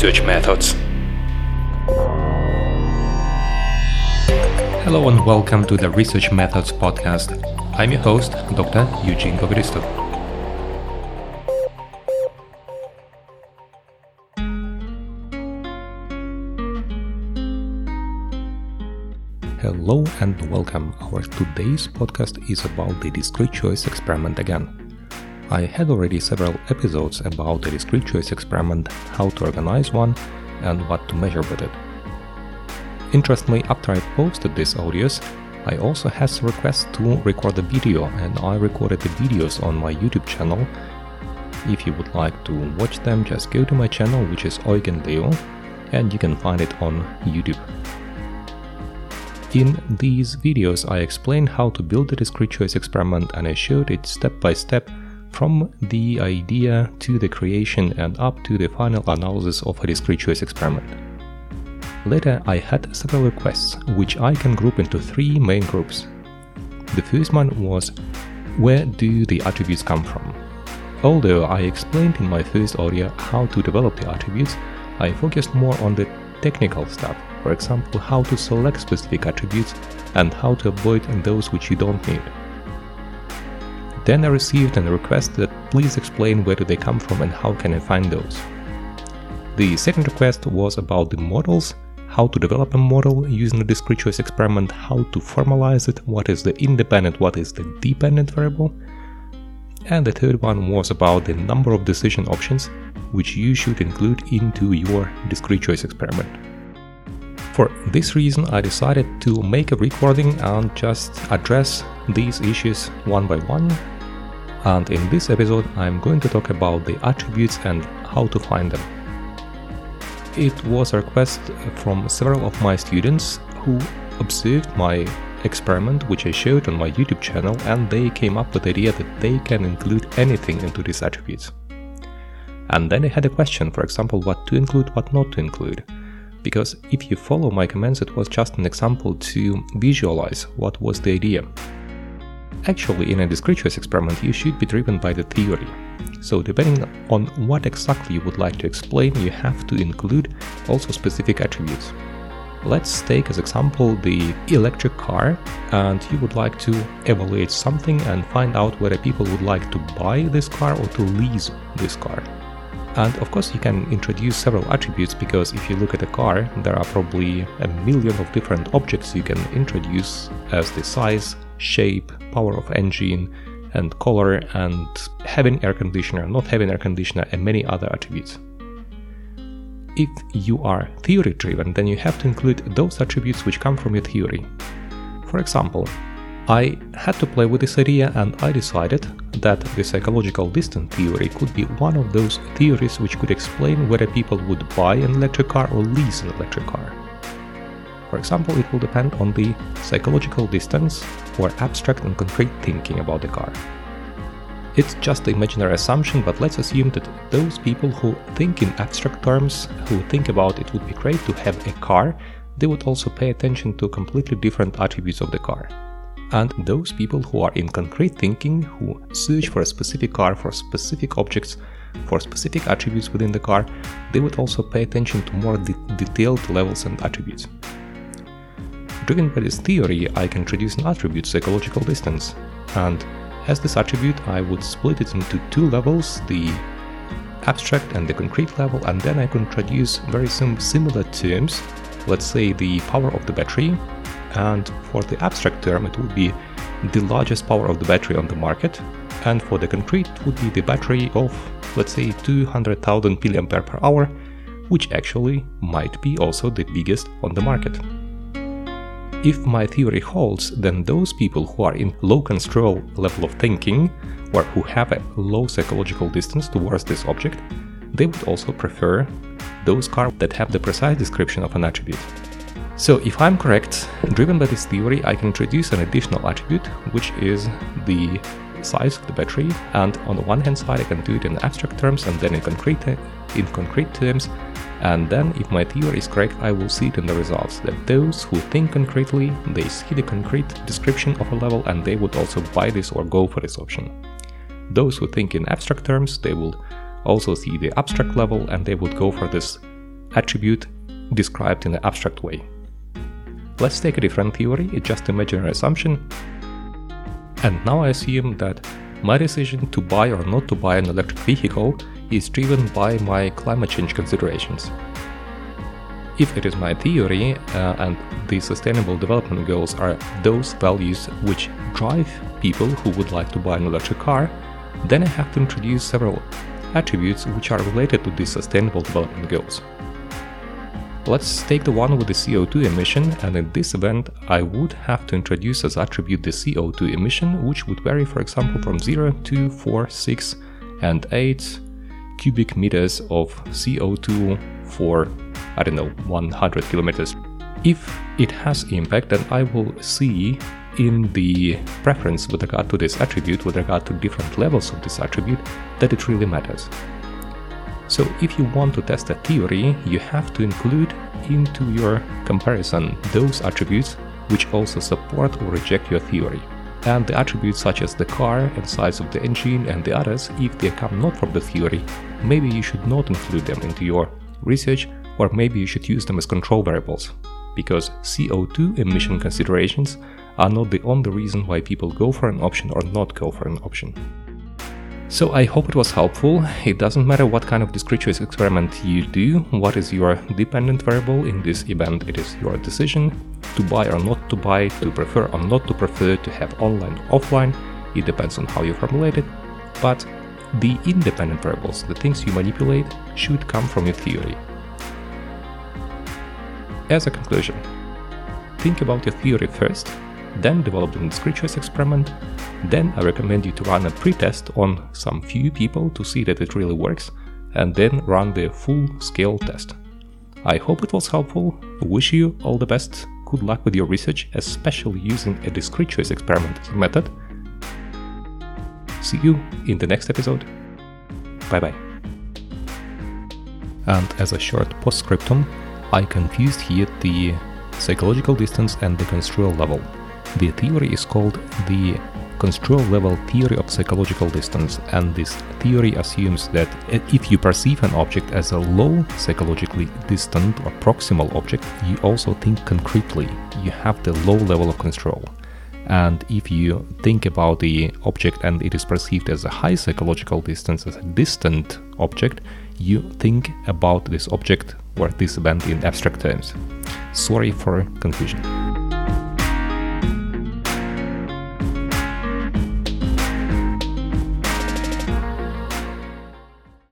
research methods. Hello and welcome to the Research Methods podcast. I'm your host, Dr. Eugene Bobristov. Hello and welcome. Our today's podcast is about the discrete choice experiment again. I had already several episodes about the discrete choice experiment, how to organize one, and what to measure with it. Interestingly, after I posted these audios, I also had a request to record the video, and I recorded the videos on my YouTube channel. If you would like to watch them, just go to my channel, which is Eugen Leo, and you can find it on YouTube. In these videos, I explained how to build the discrete choice experiment and I showed it step by step from the idea to the creation and up to the final analysis of a discrete choice experiment. Later, I had several requests, which I can group into three main groups. The first one was where do the attributes come from? Although I explained in my first audio how to develop the attributes, I focused more on the technical stuff, for example, how to select specific attributes and how to avoid those which you don't need. Then I received a request that please explain where do they come from and how can I find those. The second request was about the models, how to develop a model using the discrete choice experiment, how to formalize it, what is the independent, what is the dependent variable. And the third one was about the number of decision options which you should include into your discrete choice experiment. For this reason, I decided to make a recording and just address these issues one by one and in this episode I'm going to talk about the attributes and how to find them. It was a request from several of my students who observed my experiment which I showed on my YouTube channel and they came up with the idea that they can include anything into these attributes. And then they had a question, for example, what to include, what not to include. Because if you follow my comments, it was just an example to visualize what was the idea. Actually, in a discrete choice experiment, you should be driven by the theory. So depending on what exactly you would like to explain, you have to include also specific attributes. Let's take as example the electric car and you would like to evaluate something and find out whether people would like to buy this car or to lease this car. And of course you can introduce several attributes because if you look at a car, there are probably a million of different objects you can introduce as the size, shape, power of engine, and color, and having air conditioner, not having air conditioner, and many other attributes. If you are theory driven, then you have to include those attributes which come from your theory. For example, I had to play with this idea and I decided that the psychological distance theory could be one of those theories which could explain whether people would buy an electric car or lease an electric car. For example, it will depend on the psychological distance or abstract and concrete thinking about the car. It's just the imaginary assumption, but let's assume that those people who think in abstract terms, who think about it would be great to have a car, they would also pay attention to completely different attributes of the car. And those people who are in concrete thinking, who search for a specific car, for specific objects, for specific attributes within the car, they would also pay attention to more de- detailed levels and attributes. Driven by this theory, I can introduce an attribute psychological distance, and as this attribute, I would split it into two levels, the abstract and the concrete level, and then I could introduce very sim- similar terms, let's say the power of the battery, and for the abstract term, it would be the largest power of the battery on the market, and for the concrete, it would be the battery of, let's say, 200,000 mAh per hour, which actually might be also the biggest on the market. If my theory holds, then those people who are in low construal level of thinking, or who have a low psychological distance towards this object, they would also prefer those cars that have the precise description of an attribute. So if I'm correct, driven by this theory, I can introduce an additional attribute, which is the size of the battery, and on the one hand side I can do it in abstract terms and then in concrete in concrete terms and then, if my theory is correct, I will see it in the results that those who think concretely, they see the concrete description of a level and they would also buy this or go for this option. Those who think in abstract terms, they will also see the abstract level and they would go for this attribute described in an abstract way. Let's take a different theory, it's just imaginary assumption. And now I assume that my decision to buy or not to buy an electric vehicle is driven by my climate change considerations. If it is my theory uh, and the sustainable development goals are those values which drive people who would like to buy an electric car, then I have to introduce several attributes which are related to these sustainable development goals. Let's take the one with the CO2 emission and in this event I would have to introduce as attribute the CO2 emission which would vary for example from 0 to 4, 6 and 8 cubic meters of CO2 for I don't know 100 kilometers. If it has impact then I will see in the preference with regard to this attribute, with regard to different levels of this attribute, that it really matters. So if you want to test a theory, you have to include into your comparison those attributes which also support or reject your theory. And the attributes such as the car and size of the engine and the others, if they come not from the theory, maybe you should not include them into your research or maybe you should use them as control variables. Because CO2 emission considerations are not the only reason why people go for an option or not go for an option. So I hope it was helpful. It doesn't matter what kind of discrete choice experiment you do, what is your dependent variable in this event, it is your decision to buy or not to buy, to prefer or not to prefer, to have online or offline, it depends on how you formulate it, but the independent variables, the things you manipulate, should come from your theory. As a conclusion, think about your theory first then develop the discrete choice experiment. Then I recommend you to run a pre-test on some few people to see that it really works, and then run the full-scale test. I hope it was helpful, wish you all the best, good luck with your research, especially using a discrete choice experiment a method. See you in the next episode. Bye bye. And as a short postscriptum, I confused here the psychological distance and the construal level. The theory is called the construal level theory of psychological distance, and this theory assumes that if you perceive an object as a low psychologically distant or proximal object, you also think concretely, you have the low level of construal. And if you think about the object and it is perceived as a high psychological distance, as a distant object, you think about this object or this event in abstract terms. Sorry for confusion.